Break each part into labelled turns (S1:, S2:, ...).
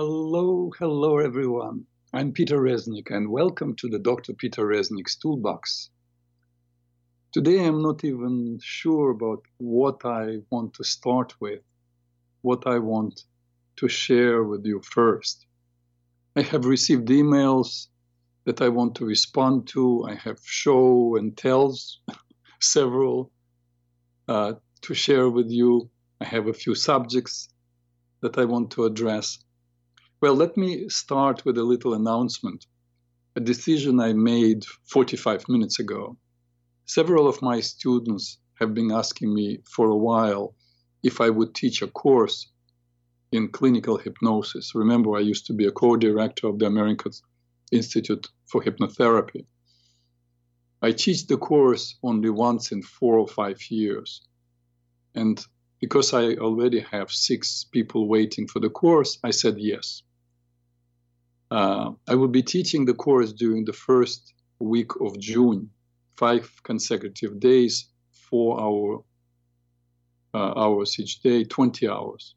S1: Hello, hello everyone. I'm Peter Reznik and welcome to the Dr. Peter Reznik's Toolbox. Today I'm not even sure about what I want to start with, what I want to share with you first. I have received emails that I want to respond to. I have show and tells, several uh, to share with you. I have a few subjects that I want to address. Well, let me start with a little announcement, a decision I made 45 minutes ago. Several of my students have been asking me for a while if I would teach a course in clinical hypnosis. Remember, I used to be a co director of the American Institute for Hypnotherapy. I teach the course only once in four or five years. And because I already have six people waiting for the course, I said yes. Uh, I will be teaching the course during the first week of June, five consecutive days, four hour, uh, hours each day, 20 hours.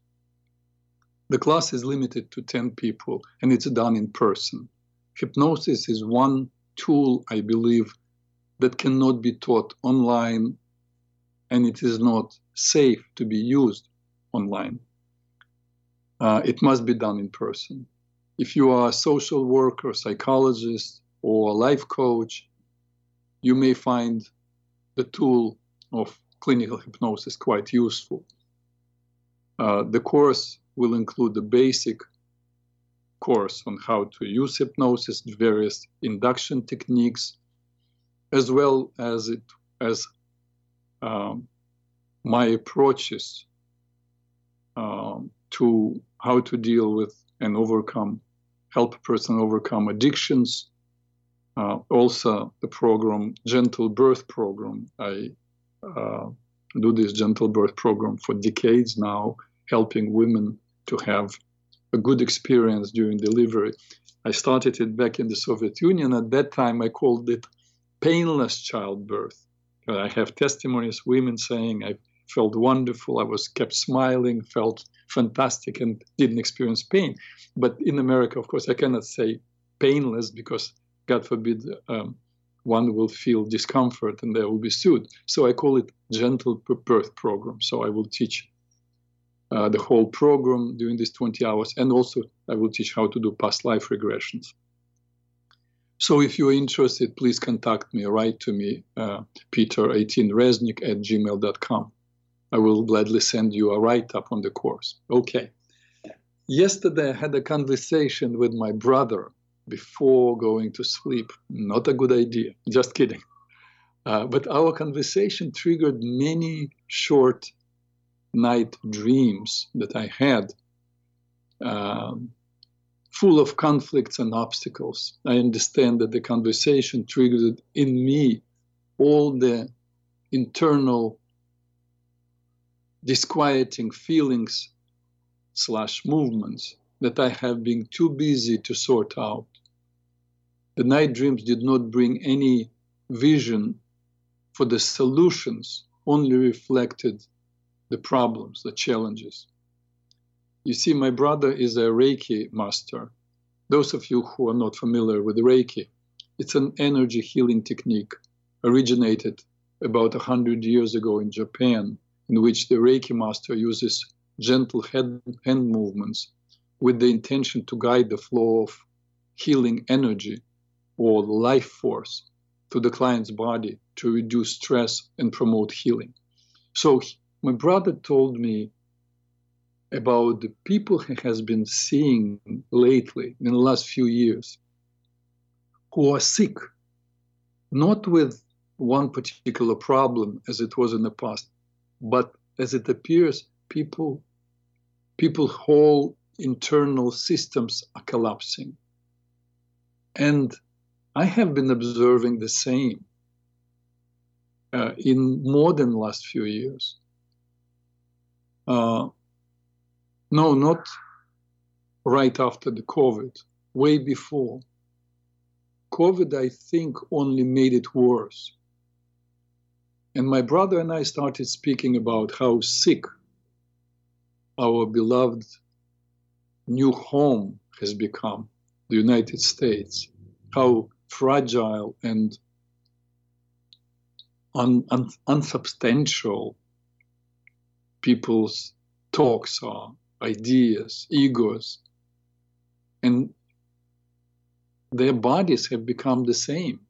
S1: The class is limited to 10 people and it's done in person. Hypnosis is one tool, I believe, that cannot be taught online and it is not safe to be used online. Uh, it must be done in person if you are a social worker, psychologist, or a life coach, you may find the tool of clinical hypnosis quite useful. Uh, the course will include the basic course on how to use hypnosis, various induction techniques, as well as it as um, my approaches um, to how to deal with and overcome, help a person overcome addictions. Uh, also, the program, Gentle Birth Program. I uh, do this Gentle Birth Program for decades now, helping women to have a good experience during delivery. I started it back in the Soviet Union. At that time, I called it painless childbirth. I have testimonies, women saying, I felt wonderful, I was kept smiling, felt fantastic and didn't experience pain. But in America, of course, I cannot say painless because, God forbid, um, one will feel discomfort and they will be sued. So I call it gentle birth program. So I will teach uh, the whole program during these 20 hours, and also I will teach how to do past life regressions. So if you're interested, please contact me, write to me, uh, peter18reznik at gmail.com. I will gladly send you a write up on the course. Okay. Yesterday, I had a conversation with my brother before going to sleep. Not a good idea. Just kidding. Uh, but our conversation triggered many short night dreams that I had, um, full of conflicts and obstacles. I understand that the conversation triggered in me all the internal disquieting feelings slash movements that I have been too busy to sort out. The night dreams did not bring any vision for the solutions, only reflected the problems, the challenges. You see, my brother is a Reiki master. Those of you who are not familiar with Reiki, it's an energy healing technique originated about 100 years ago in Japan in which the Reiki master uses gentle head, hand movements with the intention to guide the flow of healing energy or life force to the client's body to reduce stress and promote healing. So my brother told me about the people he has been seeing lately in the last few years who are sick, not with one particular problem as it was in the past, but as it appears, people, people whole internal systems are collapsing. And I have been observing the same uh, in more than last few years. Uh, no, not right after the COVID, way before. COVID, I think, only made it worse. And my brother and I started speaking about how sick our beloved new home has become the United States, how fragile and un, un, unsubstantial people's talks are, ideas, egos, and their bodies have become the same.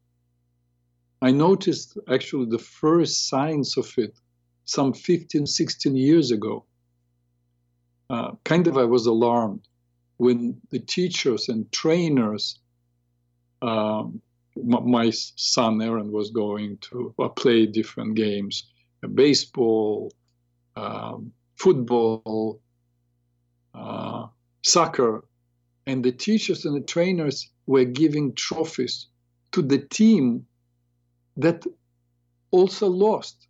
S1: I noticed actually the first signs of it some 15, 16 years ago. Uh, kind of, I was alarmed when the teachers and trainers, um, my son Aaron was going to uh, play different games, uh, baseball, um, football, uh, soccer, and the teachers and the trainers were giving trophies to the team that also lost,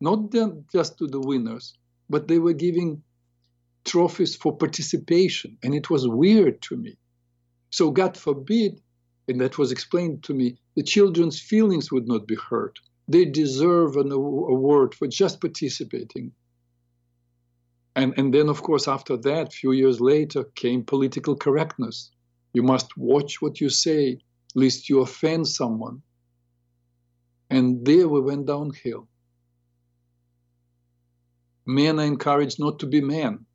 S1: not just to the winners, but they were giving trophies for participation, and it was weird to me. So, God forbid, and that was explained to me, the children's feelings would not be hurt. They deserve an award for just participating. And, and then, of course, after that, few years later, came political correctness. You must watch what you say, lest you offend someone. And there we went downhill. Men are encouraged not to be men.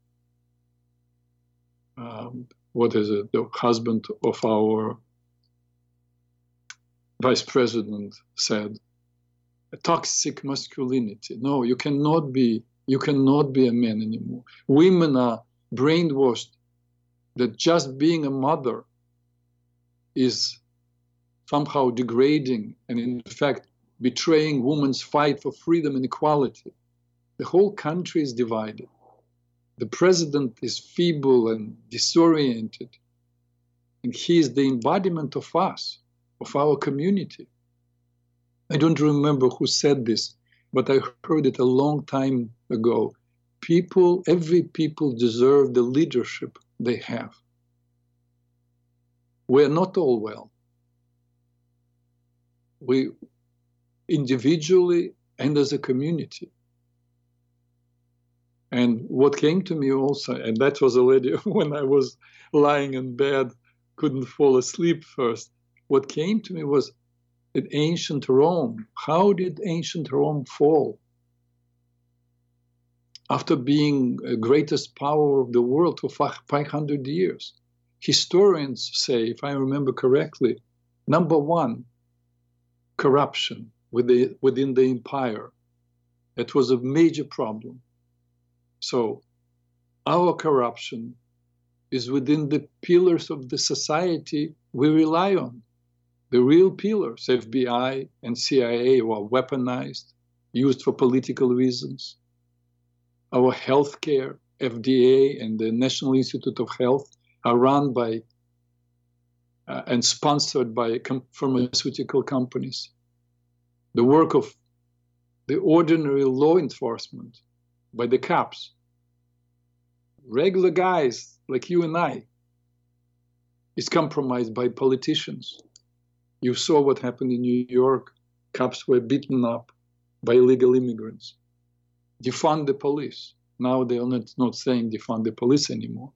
S1: Um, what is it? The husband of our vice president said, toxic masculinity. No, you cannot be you cannot be a man anymore. Women are brainwashed that just being a mother is somehow degrading and, in fact, betraying women's fight for freedom and equality. The whole country is divided. The president is feeble and disoriented. And he is the embodiment of us, of our community. I don't remember who said this, but I heard it a long time ago. People, every people deserve the leadership they have. We're not all well. We individually and as a community. And what came to me also, and that was already when I was lying in bed, couldn't fall asleep first. What came to me was that ancient Rome, how did ancient Rome fall? After being the greatest power of the world for 500 years. Historians say, if I remember correctly, number one, corruption within within the empire. It was a major problem. So our corruption is within the pillars of the society we rely on. The real pillars, FBI and CIA, were weaponized, used for political reasons. Our healthcare, FDA and the National Institute of Health are run by uh, and sponsored by com- pharmaceutical companies. The work of the ordinary law enforcement by the cops, regular guys like you and I, is compromised by politicians you saw what happened in New York. Cops were beaten up by illegal immigrants. Defund the police. Now they are not, not saying defund the police anymore.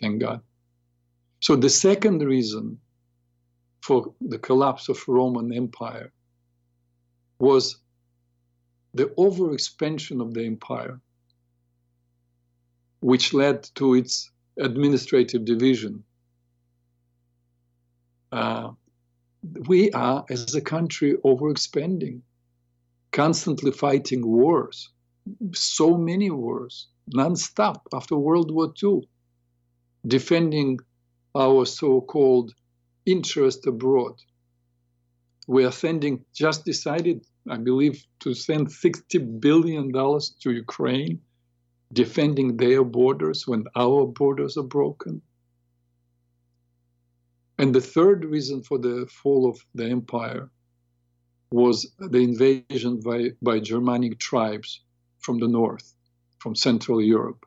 S1: Thank God. So the second reason for the collapse of Roman Empire was the overexpansion of the empire, which led to its administrative division. Uh, we are, as a country, overexpanding, constantly fighting wars, so many wars, nonstop after World War II, defending our so called interest abroad. We are sending, just decided, I believe, to send $60 billion to Ukraine, defending their borders when our borders are broken. And the third reason for the fall of the empire was the invasion by, by Germanic tribes from the north, from Central Europe.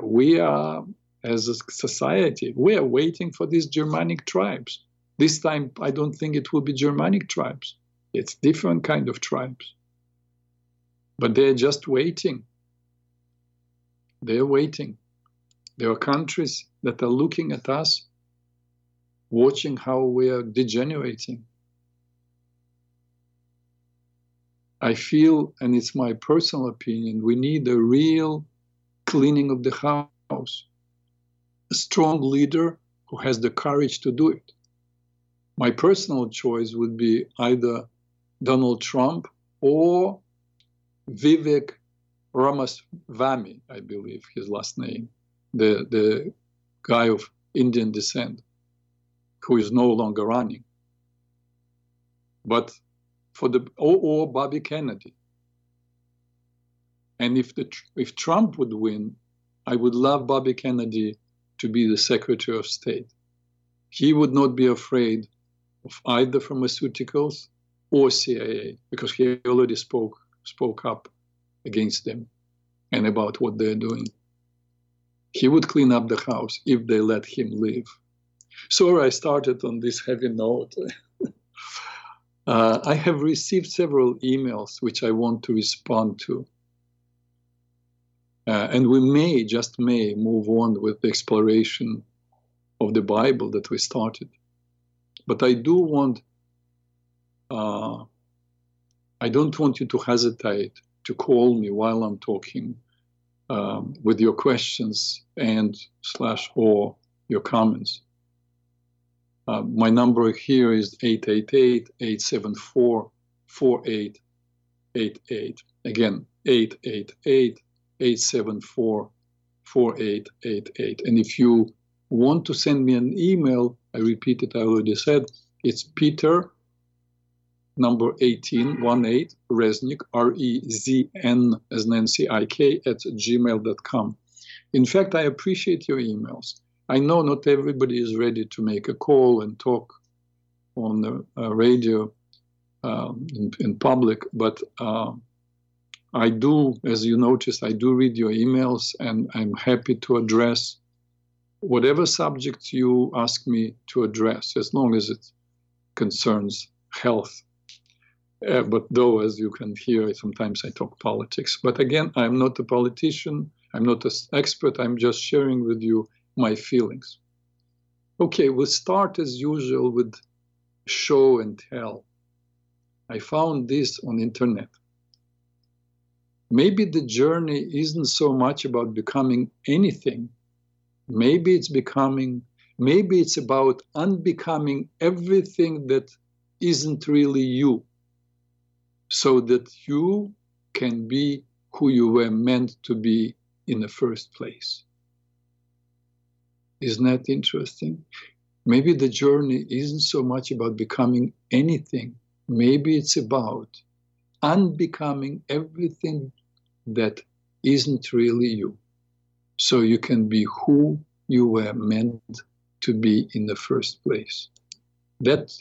S1: We are, as a society, we are waiting for these Germanic tribes. This time, I don't think it will be Germanic tribes. It's different kind of tribes. But they're just waiting. They're waiting. There are countries that are looking at us, watching how we are degenerating. I feel, and it's my personal opinion, we need a real cleaning of the house. A strong leader who has the courage to do it. My personal choice would be either Donald Trump or Vivek Ramaswamy, I believe his last name, the, the guy of Indian descent, who is no longer running. But for the or, or Bobby Kennedy. And if the if Trump would win, I would love Bobby Kennedy to be the Secretary of State. He would not be afraid of either pharmaceuticals or CIA because he already spoke spoke up against them and about what they're doing. He would clean up the house if they let him live. Sorry, I started on this heavy note. uh, I have received several emails which I want to respond to. Uh, and we may, just may, move on with the exploration of the Bible that we started. But I do want, uh, I don't want you to hesitate to call me while I'm talking um, with your questions and slash or your comments. Uh, my number here is 888-874-4888. Again, 888-874-4888. And if you want to send me an email, I repeat it, I already said, it's Peter number 18, 18, Reznik, R-E-Z-N as Nancy I-K at gmail.com. In fact, I appreciate your emails. I know not everybody is ready to make a call and talk on the uh, radio um, in, in, public, but uh, I do, as you noticed, I do read your emails and I'm happy to address whatever subject you ask me to address, as long as it concerns health uh, but though, as you can hear, sometimes I talk politics. But again, I'm not a politician. I'm not an expert. I'm just sharing with you my feelings. Okay, we'll start as usual with show and tell. I found this on internet. Maybe the journey isn't so much about becoming anything. Maybe it's becoming, maybe it's about unbecoming everything that isn't really you so that you can be who you were meant to be in the first place. Isn't that interesting? Maybe the journey isn't so much about becoming anything. Maybe it's about unbecoming everything that isn't really you. So you can be who you were meant to be in the first place. That,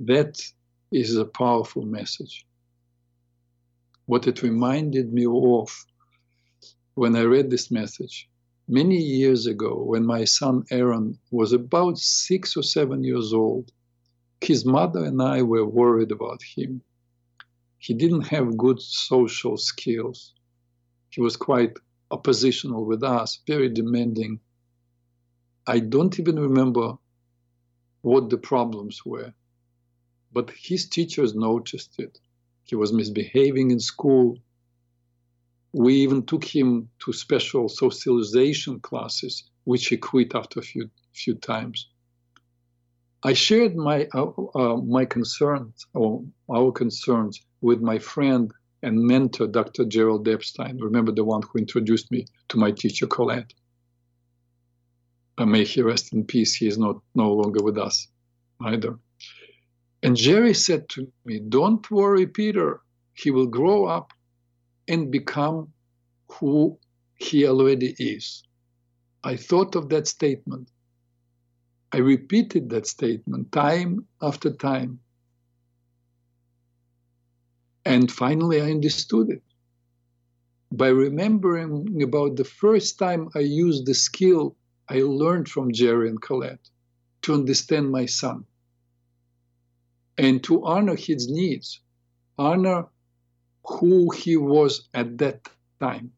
S1: that is a powerful message. What it reminded me of when I read this message many years ago, when my son Aaron was about six or seven years old, his mother and I were worried about him. He didn't have good social skills. He was quite oppositional with us, very demanding. I don't even remember what the problems were. But his teachers noticed it. He was misbehaving in school. We even took him to special socialization classes, which he quit after a few, few times. I shared my, uh, uh, my concerns, or our concerns, with my friend and mentor, Dr. Gerald Epstein. Remember the one who introduced me to my teacher, Colette. may he rest in peace. He is not no longer with us either. And Jerry said to me, Don't worry, Peter. He will grow up and become who he already is. I thought of that statement. I repeated that statement time after time. And finally, I understood it by remembering about the first time I used the skill I learned from Jerry and Colette to understand my son and to honor his needs, honor who he was at that time.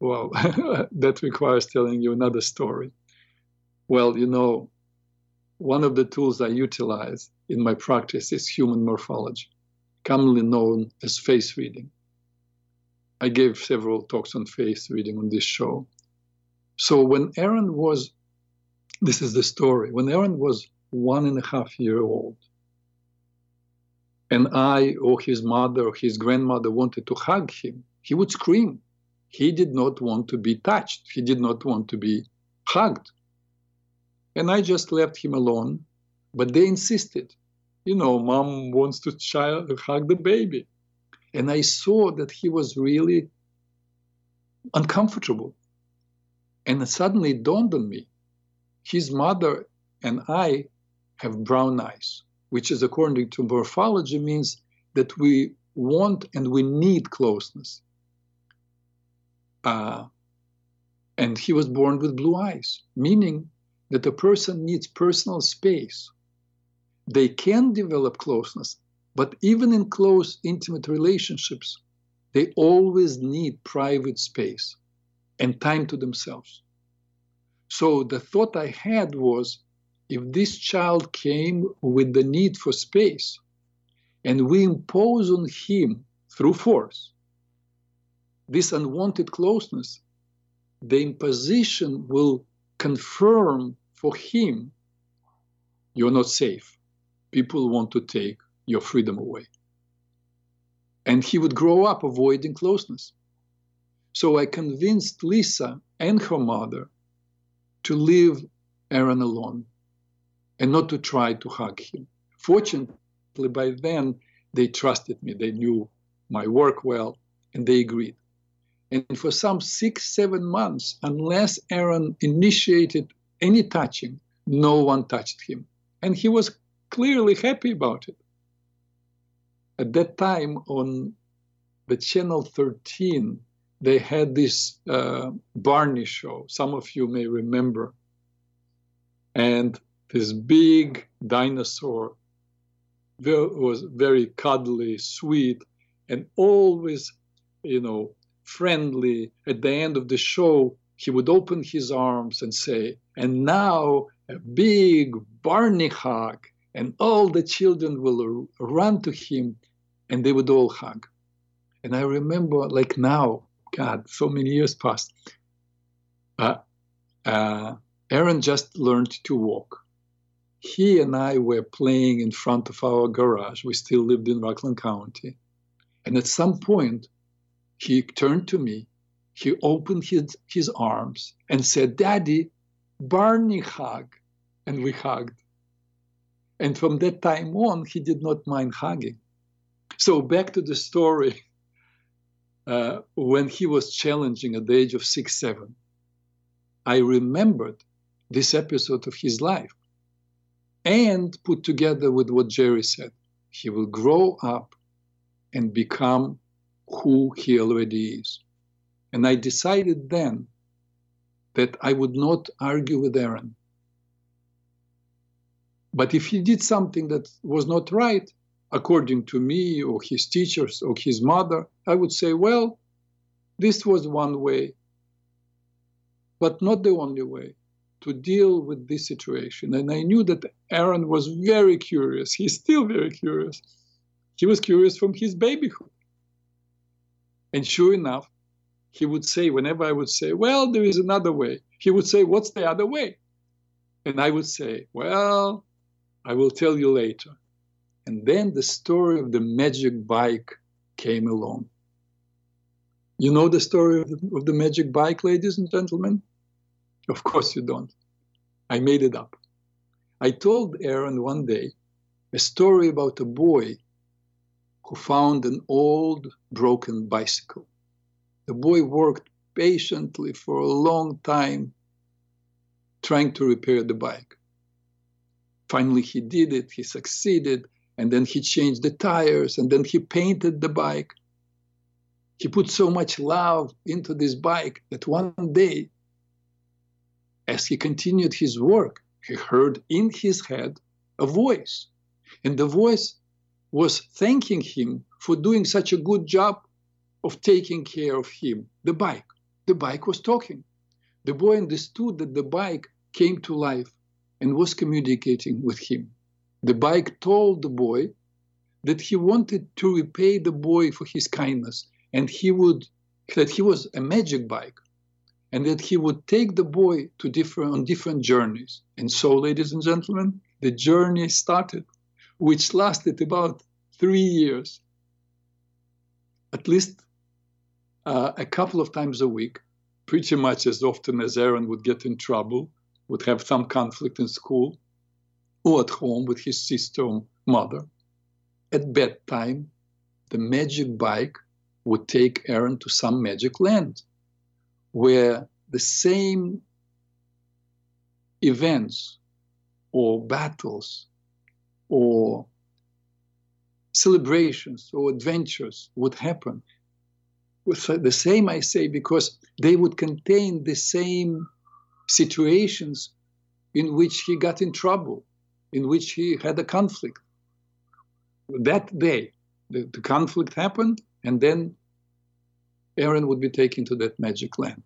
S1: Well, that requires telling you another story. Well, you know, one of the tools I utilize in my practice is human morphology, commonly known as face reading. I gave several talks on face reading on this show. So when Aaron was, this is the story, when Aaron was one and a half year old, and I or his mother or his grandmother wanted to hug him, he would scream. He did not want to be touched. He did not want to be hugged. And I just left him alone, but they insisted. You know, mom wants to child, hug the baby. And I saw that he was really uncomfortable. And it suddenly dawned on me his mother and I have brown eyes, which is according to morphology means that we want and we need closeness. Uh, and he was born with blue eyes, meaning that a person needs personal space. They can develop closeness, but even in close, intimate relationships, they always need private space and time to themselves. So the thought I had was if this child came with the need for space and we impose on him through force this unwanted closeness, the imposition will confirm for him you're not safe. People want to take your freedom away. And he would grow up avoiding closeness. So I convinced Lisa and her mother to leave Aaron alone and not to try to hug him. Fortunately, by then, they trusted me. They knew my work well, and they agreed. And for some six, seven months, unless Aaron initiated any touching, no one touched him. And he was clearly happy about it. At that time, on the channel 13, they had this uh, Barney show. Some of you may remember. And this big dinosaur was very cuddly, sweet, and always, you know, friendly. At the end of the show, he would open his arms and say, and now a big Barney hug, and all the children will run to him and they would all hug. And I remember, like now, God, so many years passed. Uh, uh, Aaron just learned to walk. He and I were playing in front of our garage. We still lived in Rockland County. And at some point, he turned to me, he opened his, his arms and said, Daddy, Barney hug. And we hugged. And from that time on, he did not mind hugging. So back to the story. Uh, when he was challenging at the age of six, seven, I remembered this episode of his life and put together with what Jerry said. He will grow up and become who he already is. And I decided then that I would not argue with Aaron. But if he did something that was not right, according to me or his teachers or his mother, I would say, well, this was one way, but not the only way to deal with this situation. And I knew that Aaron was very curious. He's still very curious. He was curious from his babyhood. And sure enough, he would say, whenever I would say, well, there is another way, he would say, what's the other way? And I would say, well, I will tell you later. And then the story of the magic bike came along. You know the story of the, of the magic bike, ladies and gentlemen? Of course you don't. I made it up. I told Aaron one day a story about a boy who found an old broken bicycle. The boy worked patiently for a long time trying to repair the bike. Finally, he did it, he succeeded, and then he changed the tires, and then he painted the bike. He put so much love into this bike that one day, as he continued his work, he heard in his head a voice. And the voice was thanking him for doing such a good job of taking care of him, the bike. the bike was talking. The boy understood that the bike came to life and was communicating with him. The bike told the boy that he wanted to repay the boy for his kindness and he would that he was a magic bike and that he would take the boy to different on different journeys. And so, ladies and gentlemen, the journey started, which lasted about three years, at least uh, a couple of times a week, pretty much as often as Aaron would get in trouble, would have some conflict in school or at home with his sister or mother. At bedtime, the magic bike would take Aaron to some magic land where the same events or battles or celebrations or adventures would happen. With the same, I say, because they would contain the same situations in which he got in trouble, in which he had a conflict. That day, the, the conflict happened, and then Aaron would be taken to that magic land.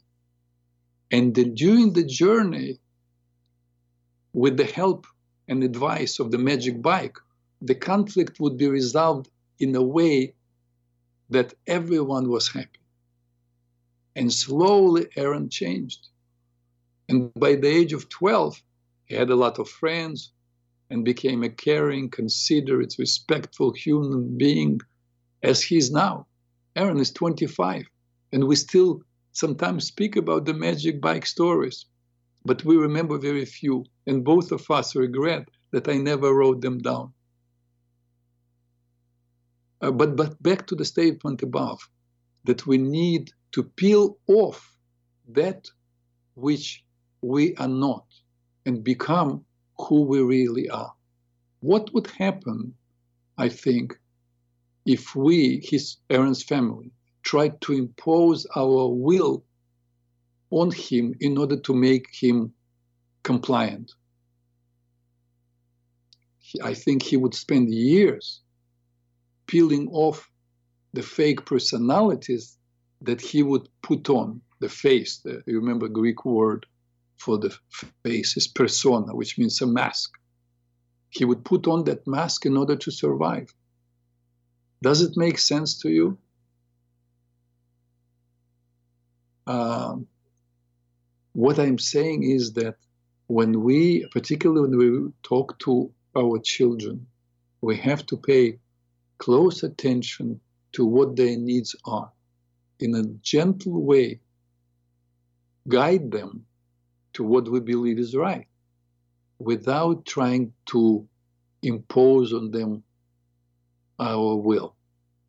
S1: And then during the journey, with the help and advice of the magic bike, the conflict would be resolved in a way that everyone was happy. And slowly, Aaron changed. And by the age of 12, he had a lot of friends and became a caring, considerate, respectful human being as he is now. Aaron is 25, and we still sometimes speak about the magic bike stories, but we remember very few, and both of us regret that I never wrote them down. Uh, but, but back to the statement above, that we need to peel off that which we are not and become who we really are. What would happen, I think, if we, his Aaron's family, tried to impose our will on him in order to make him compliant? I think he would spend years peeling off the fake personalities that he would put on the face. The, you remember Greek word for the face is persona, which means a mask. He would put on that mask in order to survive. Does it make sense to you? Um, what I'm saying is that when we, particularly when we talk to our children, we have to pay close attention to what their needs are in a gentle way, guide them to what we believe is right without trying to impose on them our will,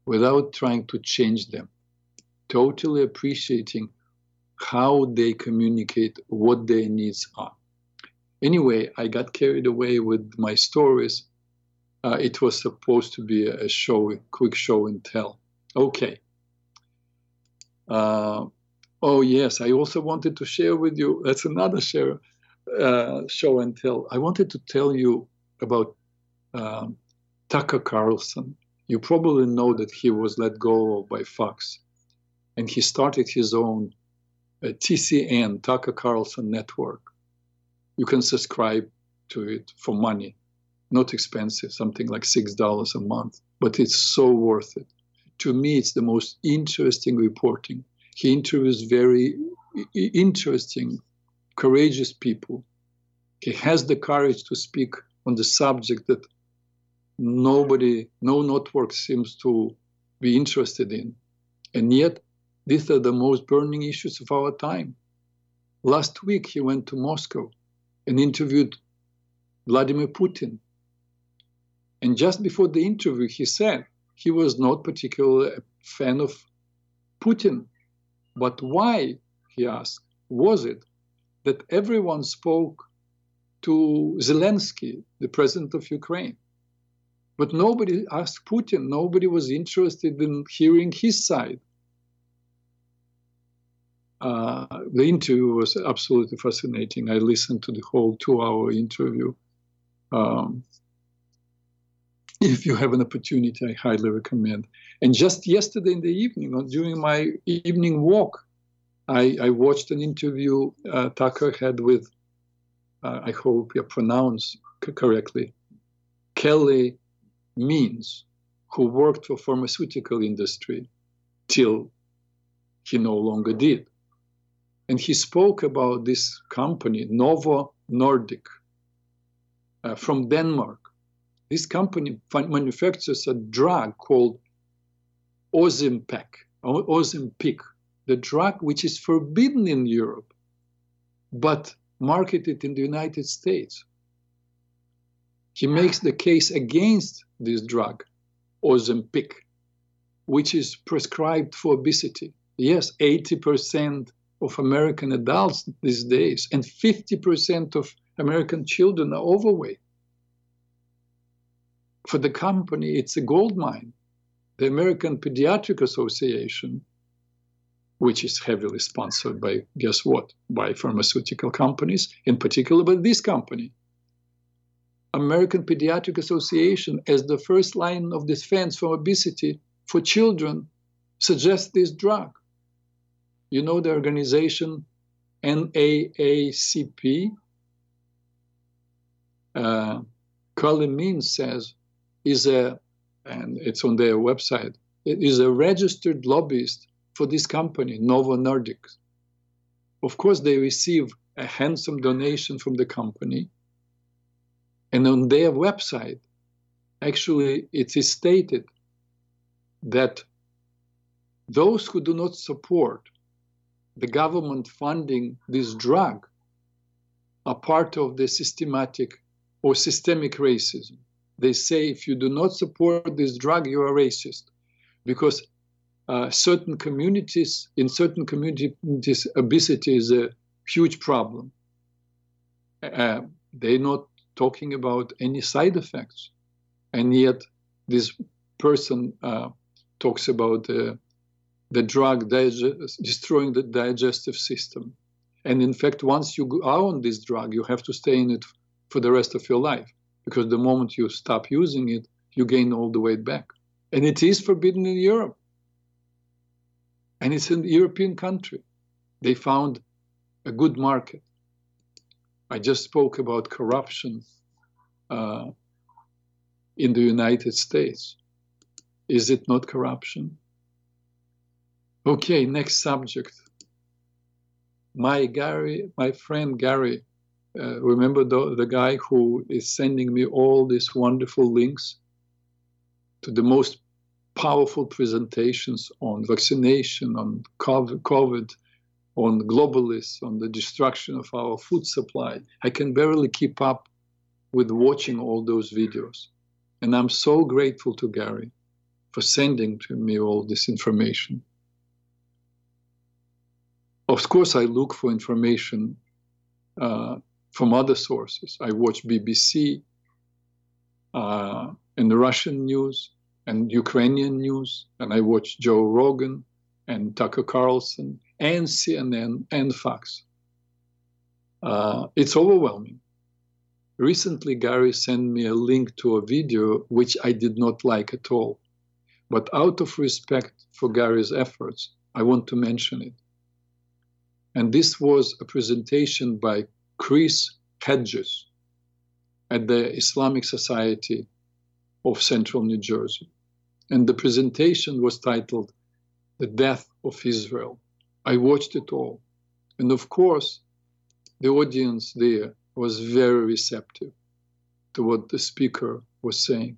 S1: without trying to change them, totally appreciating how they communicate what their needs are. Anyway, I got carried away with my stories. Uh, it was supposed to be a show, a quick show and tell. Okay. Uh, Oh yes, I also wanted to share with you. That's another share, uh, show and tell. I wanted to tell you about um, Tucker Carlson. You probably know that he was let go by Fox, and he started his own uh, TCN, Tucker Carlson Network. You can subscribe to it for money, not expensive, something like six dollars a month, but it's so worth it. To me, it's the most interesting reporting he interviews very interesting, courageous people. He has the courage to speak on the subject that nobody, no network seems to be interested in. And yet, these are the most burning issues of our time. Last week, he went to Moscow and interviewed Vladimir Putin. And just before the interview, he said he was not particularly a fan of Putin. But why, he asked, was it that everyone spoke to Zelensky, the president of Ukraine? But nobody asked Putin, nobody was interested in hearing his side. Uh, the interview was absolutely fascinating. I listened to the whole two hour interview. Um, if you have an opportunity, I highly recommend. And just yesterday in the evening, during my evening walk, I, I watched an interview uh, Tucker had with, uh, I hope you pronounce correctly, Calley Means, who worked for pharmaceutical industry till he no longer did. And he spoke about this company, Novo Nordisk, uh, from Denmark. This company manufactures a drug called Ozempic, Ozempic, the drug which is forbidden in Europe, but marketed in the United States. He makes the case against this drug, Ozempic, which is prescribed for obesity. Yes, 80% of American adults these days and 50% of American children are overweight. For the company, it's a gold mine. The American Pediatric Association, which is heavily sponsored by, guess what, by pharmaceutical companies, in particular by this company. American Pediatric Association, as the first line of defense for obesity for children, suggests this drug. You know the organization NAACP? Uh, Colin Means says is a, and it's on their website, it is a registered lobbyist for this company, Novo Nordisk. Of course, they receive a handsome donation from the company. And on their website, actually, it is stated that those who do not support the government funding this drug are part of the systematic or systemic racism. They say if you do not support this drug, you are racist because uh, certain communities, in certain communities, obesity is a huge problem. Uh, they're not talking about any side effects. And yet, this person uh, talks about the the drug destroying the digestive system. And in fact, once you are on this drug, you have to stay in it for the rest of your life because the moment you stop using it, you gain all the weight back. And it is forbidden in Europe. And it's in the European country. They found a good market. I just spoke about corruption uh, in the United States. Is it not corruption? Okay, next subject. My Gary, my friend Gary, uh, remember the, the guy who is sending me all these wonderful links to the most powerful presentations on vaccination, on COVID, on globalists, on the destruction of our food supply. I can barely keep up with watching all those videos. And I'm so grateful to Gary for sending to me all this information. Of course, I look for information uh, from other sources. I watch BBC uh, and the Russian news and Ukrainian news, and I watch Joe Rogan and Tucker Carlson and CNN and Fox. Uh, it's overwhelming. Recently, Gary sent me a link to a video which I did not like at all. But out of respect for Gary's efforts, I want to mention it. And this was a presentation by Chris Hedges at the Islamic Society of Central New Jersey. And the presentation was titled The Death of Israel. I watched it all. And of course, the audience there was very receptive to what the speaker was saying.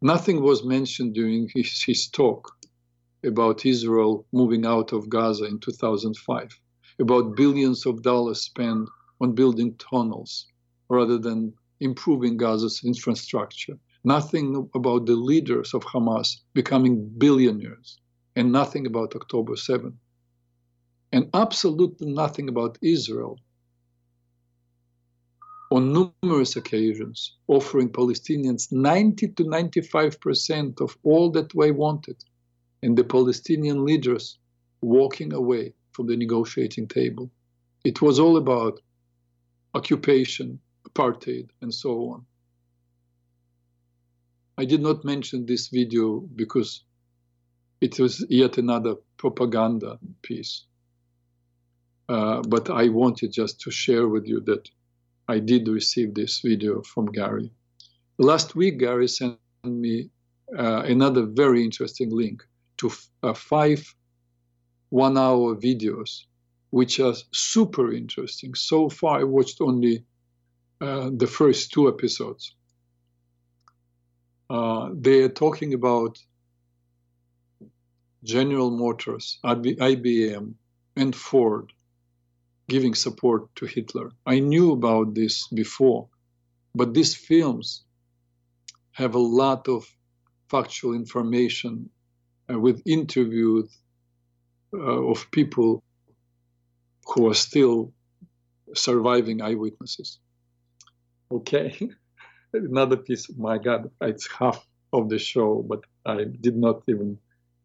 S1: Nothing was mentioned during his, his talk about Israel moving out of Gaza in 2005, about billions of dollars spent on building tunnels rather than improving Gaza's infrastructure. Nothing about the leaders of Hamas becoming billionaires, and nothing about October 7. And absolutely nothing about Israel on numerous occasions offering Palestinians 90 to 95% of all that they wanted and the Palestinian leaders walking away from the negotiating table. It was all about occupation, apartheid, and so on. I did not mention this video because it was yet another propaganda piece. Uh, but I wanted just to share with you that I did receive this video from Gary. Last week, Gary sent me uh, another very interesting link to uh, five one hour videos, which are super interesting. So far, I watched only uh, the first two episodes. Uh, they are talking about General Motors, IBM, and Ford giving support to Hitler. I knew about this before, but these films have a lot of factual information uh, with interviews uh, of people who are still surviving eyewitnesses. Okay, another piece. My God, it's half of the show, but I did not even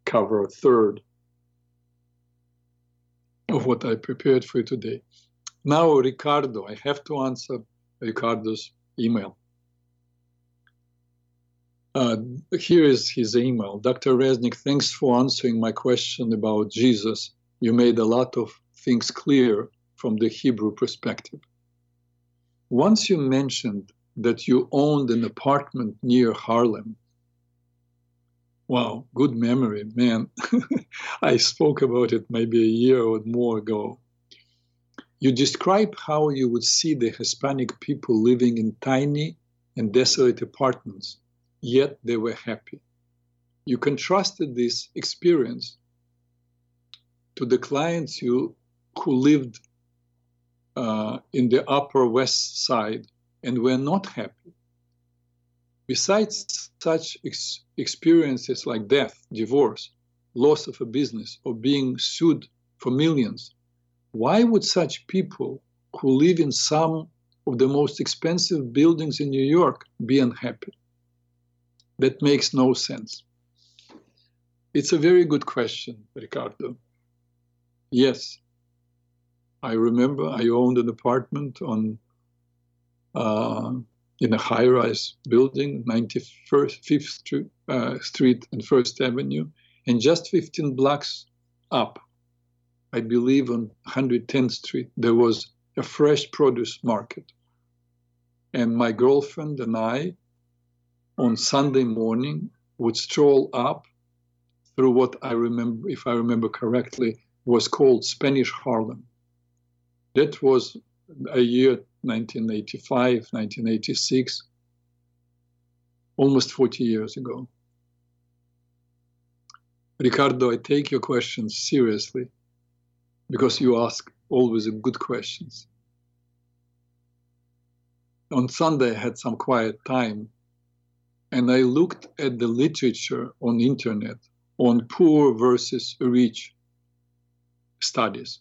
S1: cover a third of what I prepared for you today. Now, Ricardo, I have to answer Ricardo's email. Uh, here is his email. Dr. Reznik, thanks for answering my question about Jesus. You made a lot of things clear from the Hebrew perspective. Once you mentioned that you owned an apartment near Harlem, Wow, good memory, man. I spoke about it maybe a year or more ago. You describe how you would see the Hispanic people living in tiny and desolate apartments, yet they were happy. You contrasted this experience to the clients you who lived uh, in the Upper West Side and were not happy. Besides such ex- experiences like death, divorce, loss of a business, or being sued for millions, why would such people who live in some of the most expensive buildings in New York be unhappy? That makes no sense. It's a very good question, Ricardo. Yes, I remember I owned an apartment on uh, in a high-rise building, 95th Street, uh, Street and First Avenue, and just 15 blocks up, I believe on 110th Street, there was a fresh produce market. And my girlfriend and I, on Sunday morning, would stroll up through what I remember, if I remember correctly, was called Spanish Harlem. That was a year 1985, 1986, almost 40 years ago. Ricardo, I take your questions seriously because you ask always good questions. On Sunday, I had some quiet time and I looked at the literature on internet on poor versus rich studies,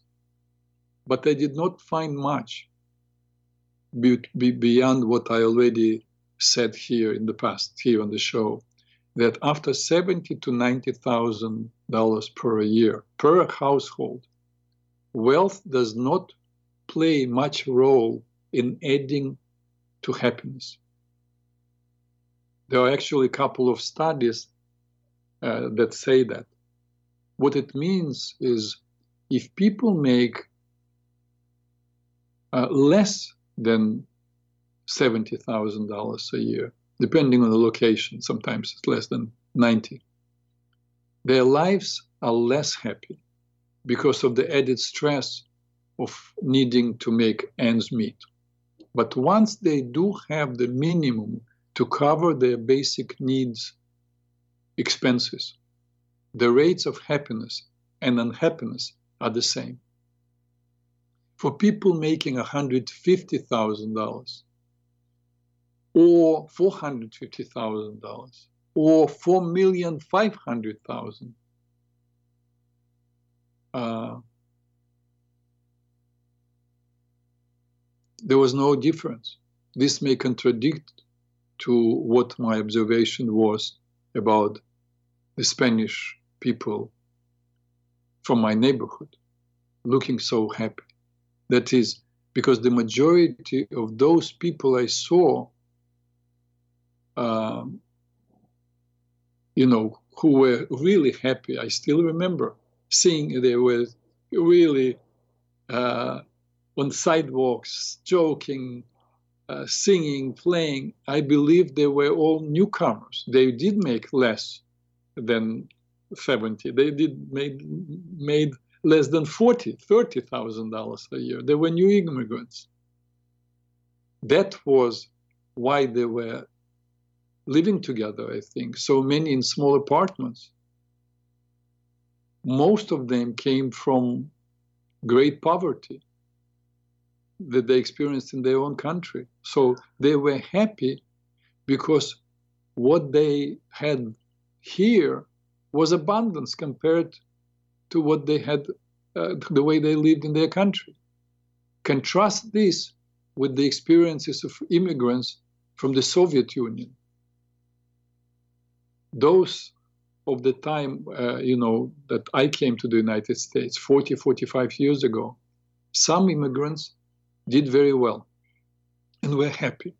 S1: but I did not find much be, be beyond what I already said here in the past, here on the show, that after seventy to ninety thousand dollars per year per household, wealth does not play much role in adding to happiness. There are actually a couple of studies uh, that say that. What it means is if people make uh, less than $70,000 a year, depending on the location. Sometimes it's less than 90. Their lives are less happy because of the added stress of needing to make ends meet. But once they do have the minimum to cover their basic needs, expenses, the rates of happiness and unhappiness are the same for people making $150,000 or $450,000 or 4,500,000. Uh, there was no difference. This may contradict to what my observation was about the Spanish people from my neighborhood looking so happy. That is because the majority of those people I saw, um, you know, who were really happy, I still remember seeing They were really uh, on sidewalks, joking, uh, singing, playing. I believe they were all newcomers. They did make less than 70. They did made made less than 40, 30,000 dollars a year. They were new immigrants. That was why they were living together, I think. So many in small apartments. Most of them came from great poverty that they experienced in their own country. So they were happy because what they had here was abundance compared to what they had, uh, the way they lived in their country. Contrast this with the experiences of immigrants from the Soviet Union. Those of the time, uh, you know, that I came to the United States 40, 45 years ago, some immigrants did very well and were happy,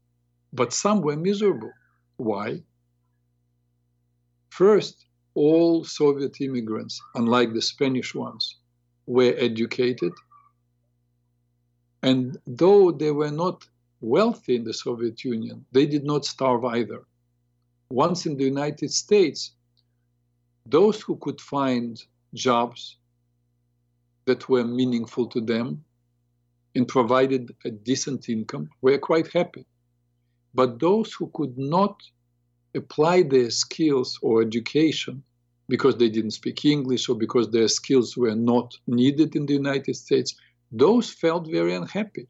S1: but some were miserable. Why? First, all Soviet immigrants, unlike the Spanish ones, were educated. And though they were not wealthy in the Soviet Union, they did not starve either. Once in the United States, those who could find jobs that were meaningful to them and provided a decent income were quite happy. But those who could not apply their skills or education because they didn't speak English or because their skills were not needed in the United States, those felt very unhappy.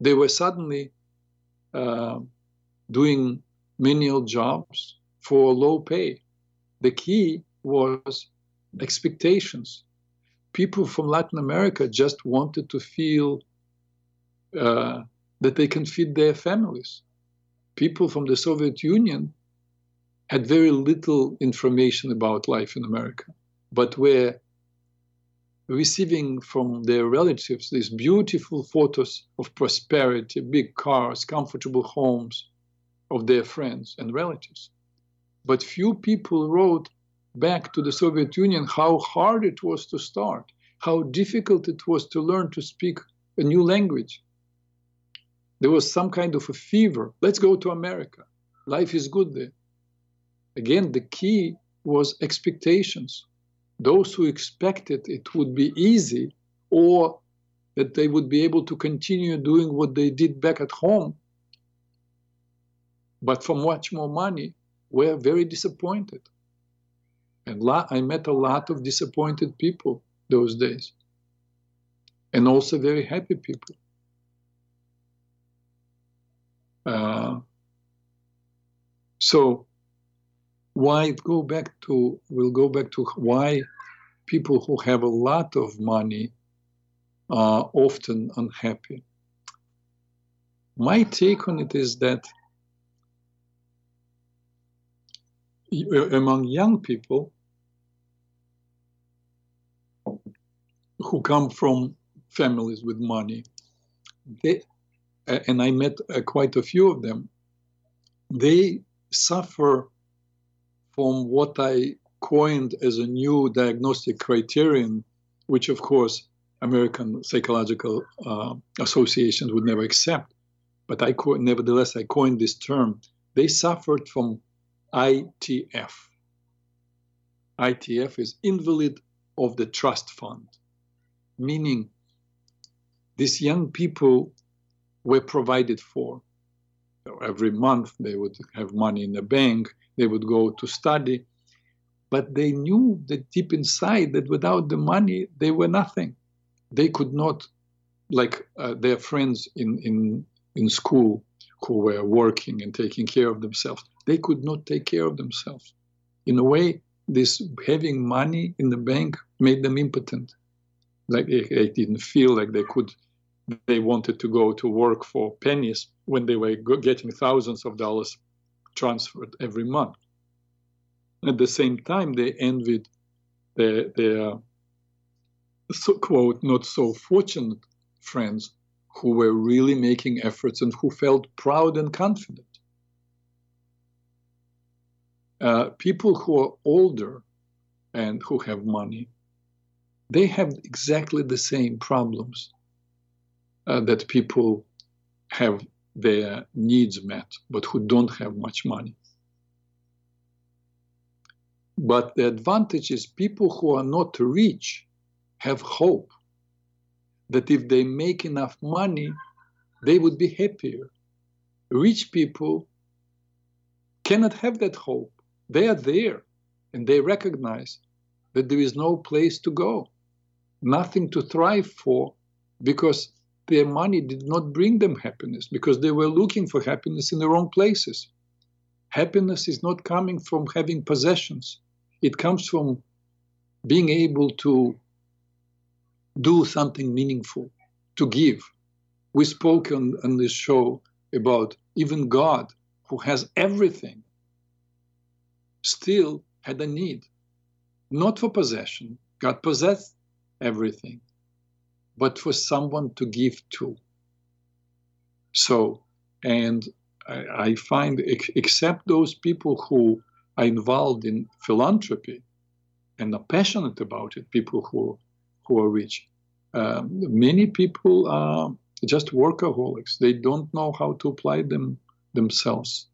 S1: They were suddenly uh, doing menial jobs for low pay. The key was expectations. People from Latin America just wanted to feel uh, that they can feed their families. People from the Soviet Union had very little information about life in America, but were receiving from their relatives these beautiful photos of prosperity, big cars, comfortable homes of their friends and relatives. But few people wrote back to the Soviet Union how hard it was to start, how difficult it was to learn to speak a new language. There was some kind of a fever. Let's go to America. Life is good there. Again, the key was expectations. Those who expected it would be easy or that they would be able to continue doing what they did back at home, but for much more money, were very disappointed. And I met a lot of disappointed people those days, and also very happy people. Uh, so why go back to we'll go back to why people who have a lot of money are often unhappy my take on it is that among young people who come from families with money they and i met uh, quite a few of them they suffer from what I coined as a new diagnostic criterion, which of course American psychological uh, associations would never accept. But I co- nevertheless I coined this term. They suffered from ITF. ITF is invalid of the trust fund, meaning these young people were provided for. So every month they would have money in the bank they would go to study. But they knew that deep inside that without the money, they were nothing. They could not, like uh, their friends in, in, in school who were working and taking care of themselves, they could not take care of themselves. In a way, this having money in the bank made them impotent. Like they, they didn't feel like they could they wanted to go to work for pennies when they were getting thousands of dollars transferred every month. At the same time, they envied their, their so, quote, not so fortunate friends who were really making efforts and who felt proud and confident. Uh, people who are older and who have money they have exactly the same problems uh, that people have their needs met, but who don't have much money. But the advantage is people who are not rich have hope that if they make enough money, they would be happier. Rich people cannot have that hope. They are there and they recognize that there is no place to go, nothing to thrive for, because their money did not bring them happiness, because they were looking for happiness in the wrong places. Happiness is not coming from having possessions, it comes from being able to do something meaningful, to give. We spoke on, on this show about even God, who has everything, still had a need, not for possession. God possessed everything, but for someone to give to. So, and I, I find, except those people who are involved in philanthropy and are passionate about it, people who, who are rich, um, many people are just workaholics. They don't know how to apply them themselves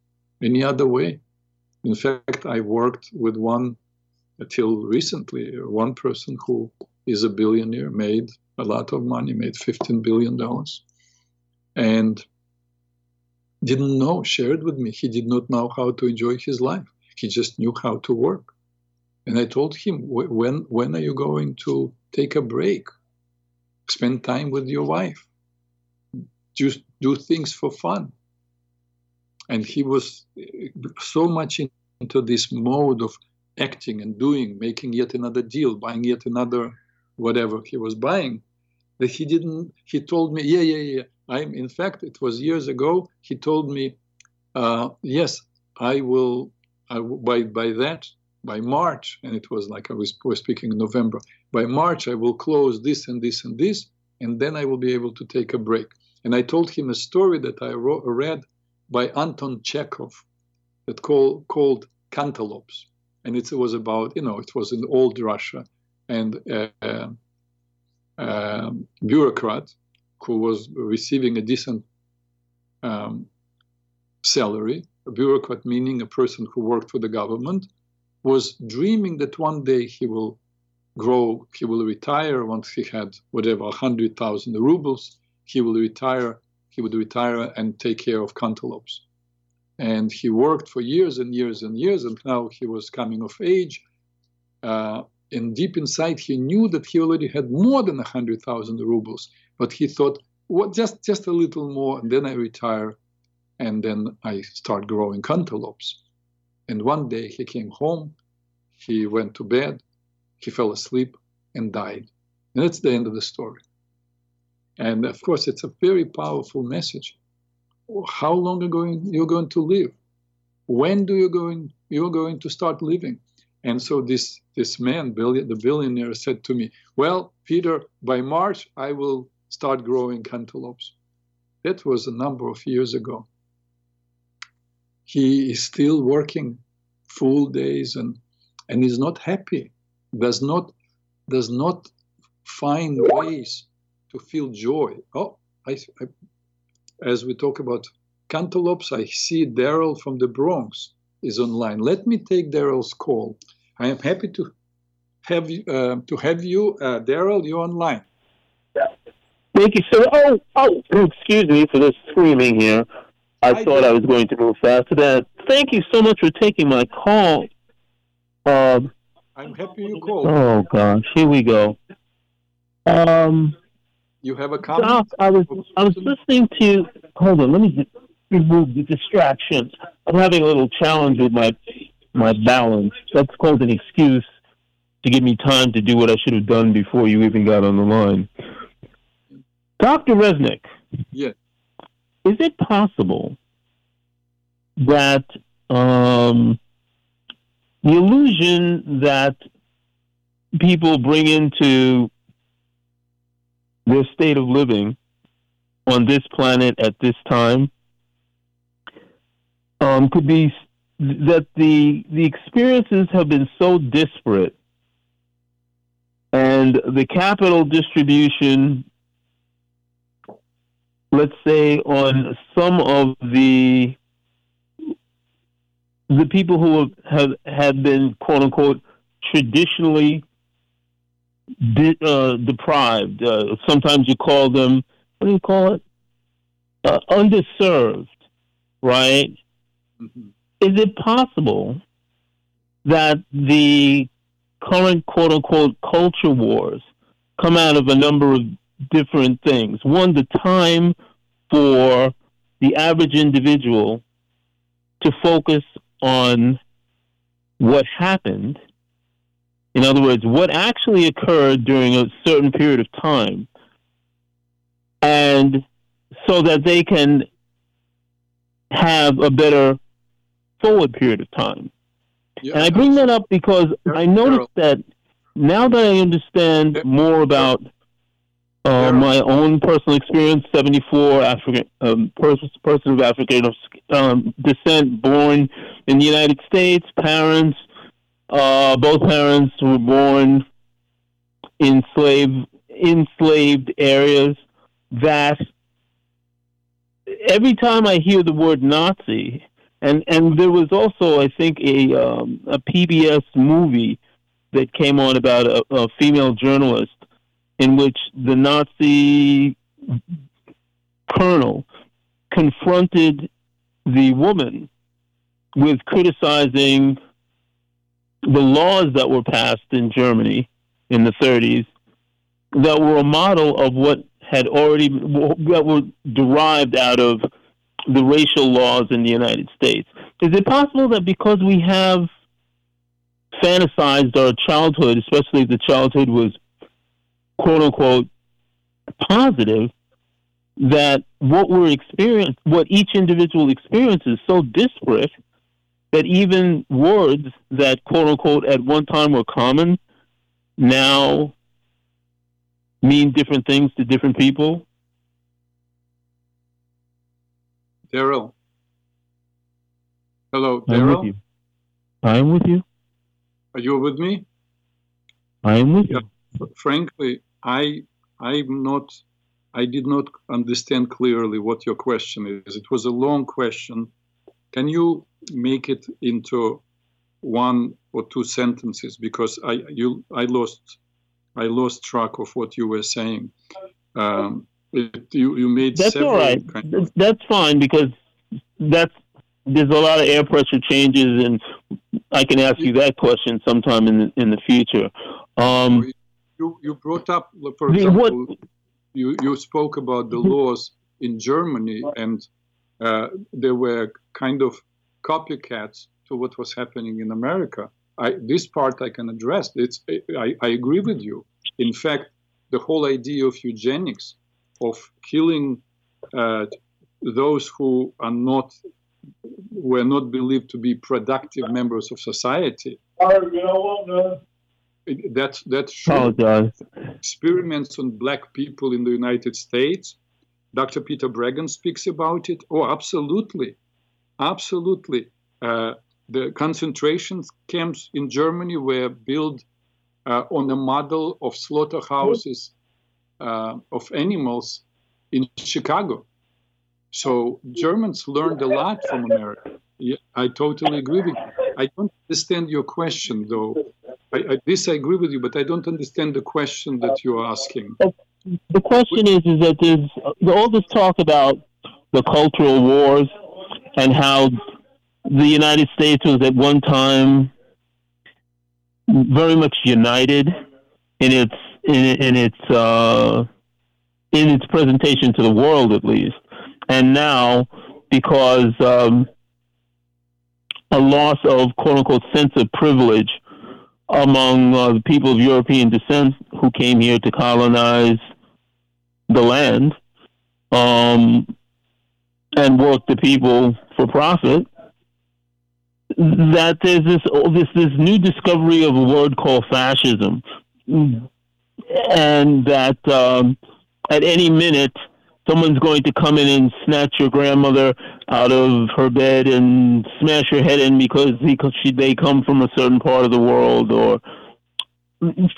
S1: any other way. In fact, I worked with one until recently, one person who is a billionaire, made a lot of money, made $15 billion, and didn't know, shared with me, he did not know how to enjoy his life. He just knew how to work. And I told him, when, when are you going to take a break? Spend time with your wife. Just do things for fun and he was eh, so much into this mode of acting and doing, making yet another deal, buying yet another whatever he was buying, that he didn't. He told me, yeah, yeah, yeah. I'm. In fact, it was years ago. He told me, uh, yes, I will. I, by by that by March, and it was like I was, speaking in November. By March, I will close this and this and this, and then I will be able to take a break. And I told him a story that I wrote, read by Anton Chekhov that call, called Cantaloupes. And it was about, you know, it was in old Russia. And a, a, a bureaucrat who was receiving a decent um, salary, a bureaucrat meaning a person who worked for the government, was dreaming that one day he will grow, he will retire once he had whatever, 100,000 rubles, he will retire he would retire and take care of cantaloupes. And he worked for years and years and years, and now he was coming of age. Uh, and deep inside, he knew that he already had more than 100,000 rubles, but he thought, what, just, just a little more, and then I retire, and then I start growing cantaloupes. And one day he came home, he went to bed, he fell asleep, and died. And that's the end of the story. And of course, it's a very powerful message. How long are going, you're going to live? When do you going you're going to start living? And so this this man, billion, the billionaire, said to me, "Well, Peter, by March I will start growing cantaloupes." That was a number of years ago. He is still working full days and and is not happy. Does not does not find ways to feel joy. Oh, I, I, as we talk about cantaloupes, I see Daryl from the Bronx is online. Let me take Daryl's call. I am happy to have you, uh, to have you, uh, Daryl. You're online.
S2: Thank you, sir. Oh, oh, excuse me for this screaming here. I, I thought. I was going to move faster. That. Thank you so much for taking my call.
S1: Um, I'm happy you called.
S2: Oh gosh, here we go. Um,
S1: you have a comment?
S2: Doc, I was I was listening to. Hold on, let me remove the distractions. I'm having a little challenge with my my balance. That's called an excuse to give me time to do what I should have done before you even got on the line. Dr. Reznik.
S1: Yes.
S2: Is it possible that um, the illusion that people bring into their state of living on this planet at this time um, could be that the the experiences have been so disparate and and the capital distribution, let's say, on some of the the people who have, have, have been quote unquote traditionally de- uh, deprived. Uh, sometimes you call them what do you call it? Uh, underserved, right? Mm-hmm. Is it possible that the current quote unquote culture wars come out of a number of different things? One, the time for the average individual to focus on what happened. In other words, what actually occurred during a certain period of time. And so that they can have a better forward period of time. Yeah, and I bring that up because I noticed that now that I understand more about uh, my own personal experience, 74 African um, person, person of African um, descent, born in the United States, parents, uh, both parents were born in slave enslaved areas. That every time I hear the word Nazi, and and there was also I think a um, a PBS movie that came on about a, a female journalist in which the Nazi colonel confronted the woman with criticizing the laws that were passed in Germany in the 30s that were a model of what had already that were derived out of the racial laws in the United States. Is it possible that because we have fantasized our childhood, especially if the childhood was quote unquote positive that what we're experiencing, what each individual experiences, is so disparate that even words that quote unquote at one time were common now mean different things to different people.
S1: Daryl. Hello, Daryl.
S2: I'm with you.
S1: Are you with me?
S2: I am with yeah.
S1: you. Frankly, I I'm not I did not understand clearly what your question is. It was a long question. Can you make it into one or two sentences because I you I lost I lost track of what you were saying. Um, it, you you made
S2: that's all right. Of... That's fine because that's there's a lot of air pressure changes, and I can ask you that question sometime in the, in the future. Um,
S1: you, you brought up, for example, what? you, you spoke about the mm-hmm. laws in Germany, and uh, there were kind of copycats to what was happening in America. I, this part I can address. It's, I, I agree with you. In fact, the whole idea of eugenics, of killing uh, those who are not were not believed to be productive members of society, that's that's true. Oh, Experiments on black people in the United States. Dr. Peter Breggin speaks about it. Oh, absolutely, absolutely. Uh, the concentration camps in Germany were built uh, on a model of slaughterhouses uh, of animals in Chicago. So Germans learned a lot from America. Yeah, I totally agree with you. I don't understand your question, though. I, I disagree with you, but I don't understand the question that you're asking.
S2: The question is, is that there's all this talk about the cultural wars and how the United States was at one time very much united in its in, in its uh, in its presentation to the world, at least, and now because um, a loss of quote unquote sense of privilege among uh, the people of European descent who came here to colonize the land um, and work the people for profit. That there's this this this new discovery of a word called fascism, and that um, at any minute someone's going to come in and snatch your grandmother out of her bed and smash her head in because he, she, they come from a certain part of the world or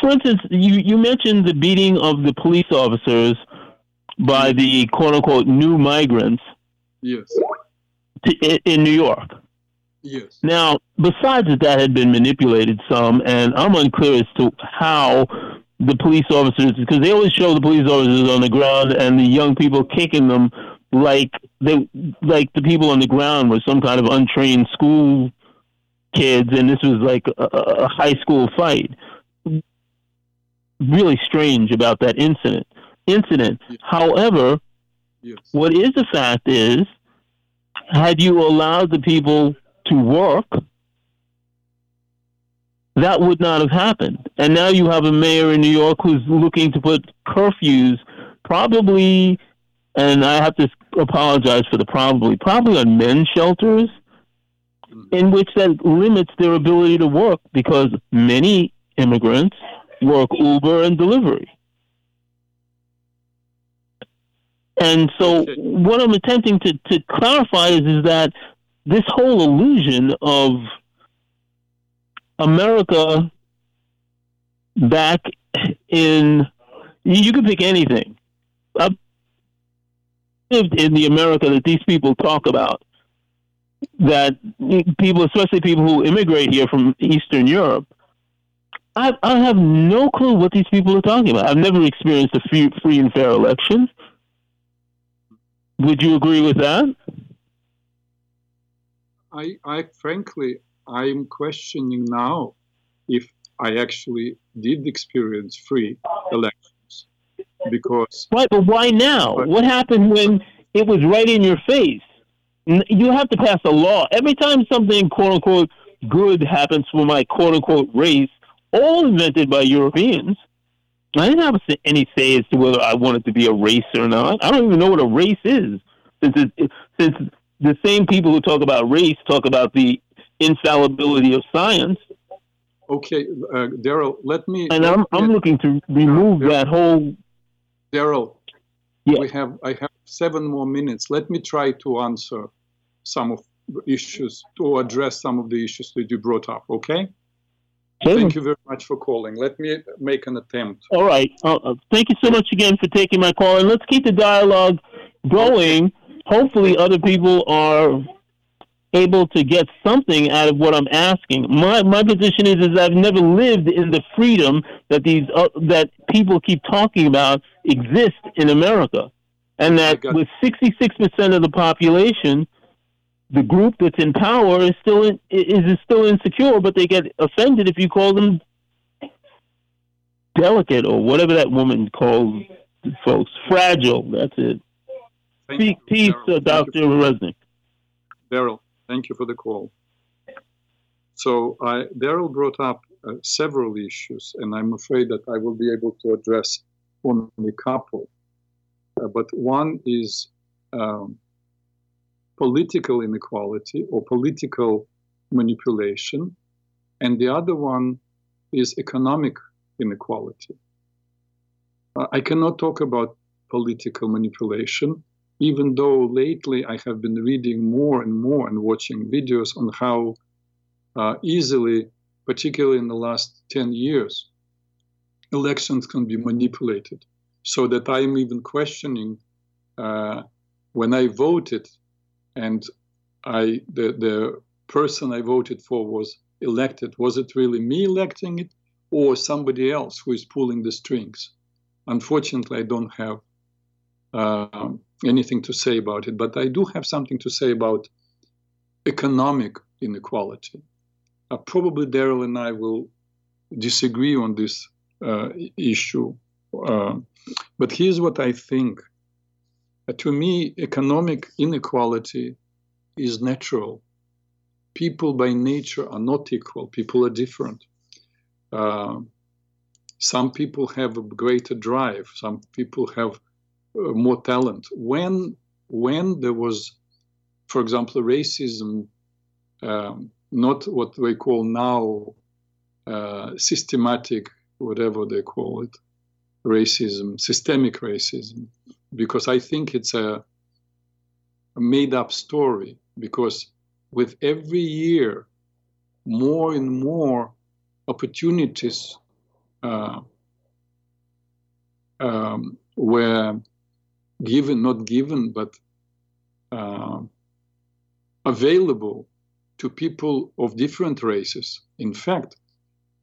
S2: for instance, you, you mentioned the beating of the police officers by the quote unquote new migrants.
S1: Yes.
S2: To, in New York.
S1: Yes.
S2: Now, besides that, that had been manipulated some, and I'm unclear as to how the police officers, because they always show the police officers on the ground and the young people kicking them like they, like the people on the ground were some kind of untrained school kids, and this was like a, a high school fight. Really strange about that incident. Incident. Yes. However, yes. what is a fact is, had you allowed the people to work, that would not have happened. And now you have a mayor in New York who's looking to put curfews, probably, and I have to apologize for the probably, probably on men's shelters, mm. in which that limits their ability to work because many immigrants work Uber and delivery. And so, what I'm attempting to, to clarify is, is that this whole illusion of America back in you can pick anything. I've lived in the America that these people talk about. That people, especially people who immigrate here from Eastern Europe, I, I have no clue what these people are talking about. I've never experienced a free, free and fair election. Would you agree with that?
S1: I, I frankly, I'm questioning now if I actually did experience free elections because.
S2: Right, but why now? But, what happened when it was right in your face? You have to pass a law every time something quote unquote good happens for my quote unquote race, all invented by Europeans. I didn't have any say as to whether I wanted to be a race or not. I don't even know what a race is, since it, since the same people who talk about race talk about the infallibility of science.
S1: Okay, uh, Daryl, let me.
S2: And I'm, I'm looking to remove that whole.
S1: Daryl, yeah. we have I have seven more minutes. Let me try to answer some of the issues to address some of the issues that you brought up. Okay. Okay. Thank you very much for calling. Let me make an attempt.
S2: All right. Uh, uh thank you so much again for taking my call, and let's keep the dialogue going. Hopefully other people are able to get something out of what I'm asking. My my position is is I've never lived in the freedom that these uh, that people keep talking about exist in America, and that with 66 percent of the population, the group that's in power is still in, is, is still insecure, but they get offended if you call them delicate or whatever that woman called folks fragile. That's it. Speak peace, uh, Dr. Reznik.
S1: Daryl, thank you for the call. So I, Daryl brought up uh, several issues, and I'm afraid that I will be able to address only a couple. Uh, but one is um, political inequality or political manipulation, and the other one is economic inequality. Uh, I cannot talk about political manipulation even though lately I have been reading more and more and watching videos on how uh, easily, particularly in the last 10 years, elections can be manipulated. So that I'm even questioning uh, when I voted and I the, the person I voted for was elected, was it really me electing it or somebody else who is pulling the strings? Unfortunately, I don't have uh, anything to say about it, but I do have something to say about economic inequality. Uh, probably Daryl and I will disagree on this uh, issue, uh, but here's what I think. Uh, to me, economic inequality is natural. People by nature are not equal, people are different. Some people have a greater drive, some people have more talent. When when there was, for example, racism, um, not what we call now uh, systematic, whatever they call it, racism, systemic racism, because I think it's a, a made up story. Because with every year, more and more opportunities uh, um, were given, not given, but uh, available to people of different races. In fact,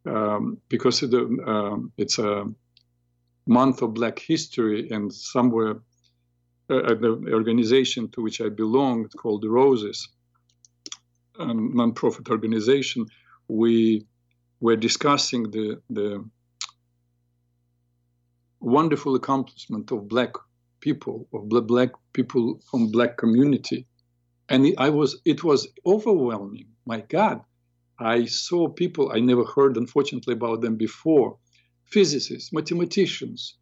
S1: um, because um, it's a month of Black History, and somewhere uh, the organization to which I belong, called the Roses, a nonprofit organization, we were discussing the the wonderful accomplishment of Black people, of Black people from Black community, and I was it was overwhelming. My God, I saw people I never heard, unfortunately, about them before physicists, mathematicians,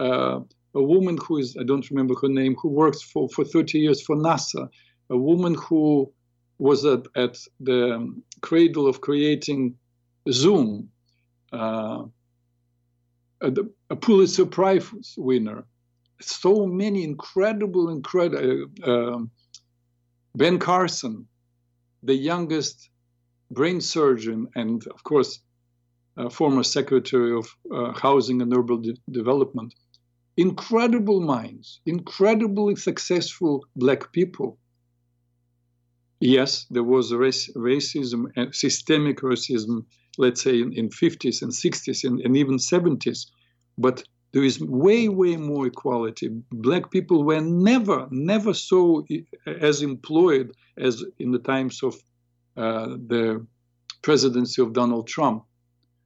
S1: uh, a woman who is, I don't remember her name, who worked for, for 30 years for NASA, a woman who was at, at the cradle of creating Zoom, uh, a, a, Pulitzer Prize winner. So many incredible, incredible. Uh, um, ben Carson, the youngest brain surgeon, and of course, uh, former Secretary of uh, Housing and Urban De- Development. Incredible minds, incredibly successful black people. Yes, there was race, racism, and systemic racism, let's say in, in 50s and 60s and, and even 70s, but there is way, way more equality. Black people were never, never so as employed as in the times of uh, the presidency of Donald Trump.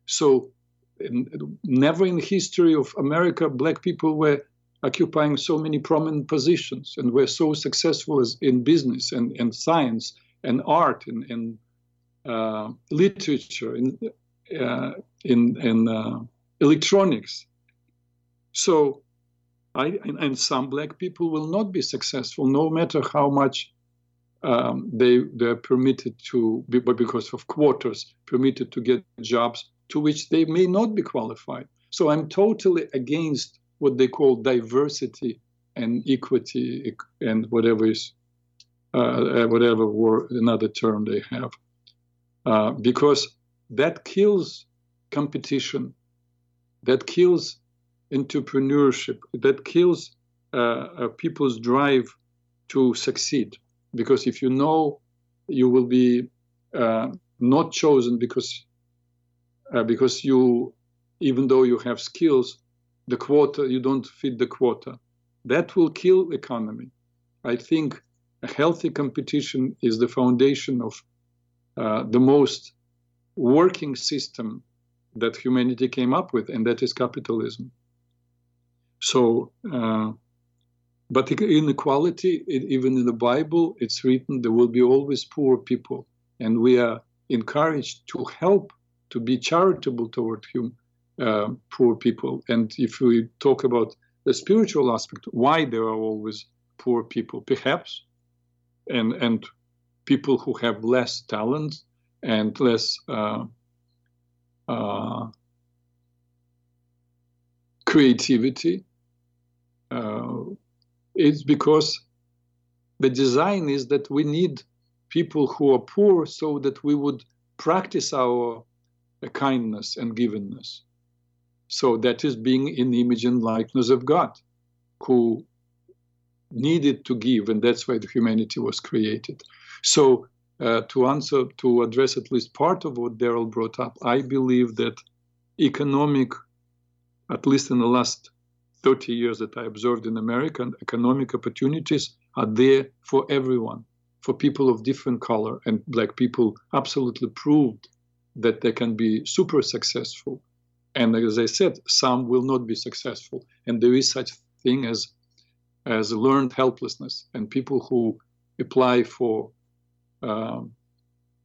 S1: So in, never in the history of America, black people were occupying so many prominent positions and were so successful as in business and, and science and art and, and uh, literature in, uh, in, in uh, electronics. So, I, and, some black people will not be successful no matter how much um, they they're permitted to, but because of quotas, permitted to get jobs to which they may not be qualified. So I'm totally against what they call diversity and equity and whatever is uh, uh, whatever word another term they have, uh, because that kills competition, that kills entrepreneurship, that kills uh, uh people's drive to succeed. Because if you know you will be uh, not chosen because uh, because you, even though you have skills, the quota you don't fit the quota. That will kill economy. I think a healthy competition is the foundation of uh, the most working system that humanity came up with, and that is capitalism. So, uh, but inequality, it, even in the Bible, it's written there will be always poor people, and we are encouraged to help to be charitable toward uh, poor people. And if we talk about the spiritual aspect, why there are always poor people, perhaps, and and people who have less talent and less uh, uh, creativity, uh, it's because the design is that we need people who are poor so that we would practice our a kindness and givenness. So that is being in the image and likeness of God, who needed to give, and that's why the humanity was created. So uh, to answer, to address at least part of what Daryl brought up, I believe that economic, at least in the last 30 years that I observed in America, economic opportunities are there for everyone, for people of different color, and black people absolutely proved that they can be super successful. And as I said, some will not be successful. And there is such thing as as learned helplessness and people who apply for um,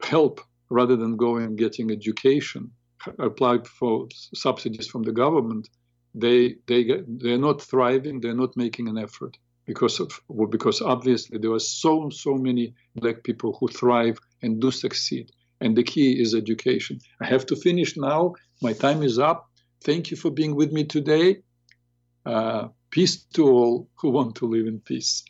S1: help rather than going and getting education, apply for subsidies from the government. They they they're not thriving. They're not making an effort because of well, because obviously there are so so many black people who thrive and do succeed and the key is education. I have to finish now. My time is up. Thank you for being with me today. Uh, peace to all who want to live in peace.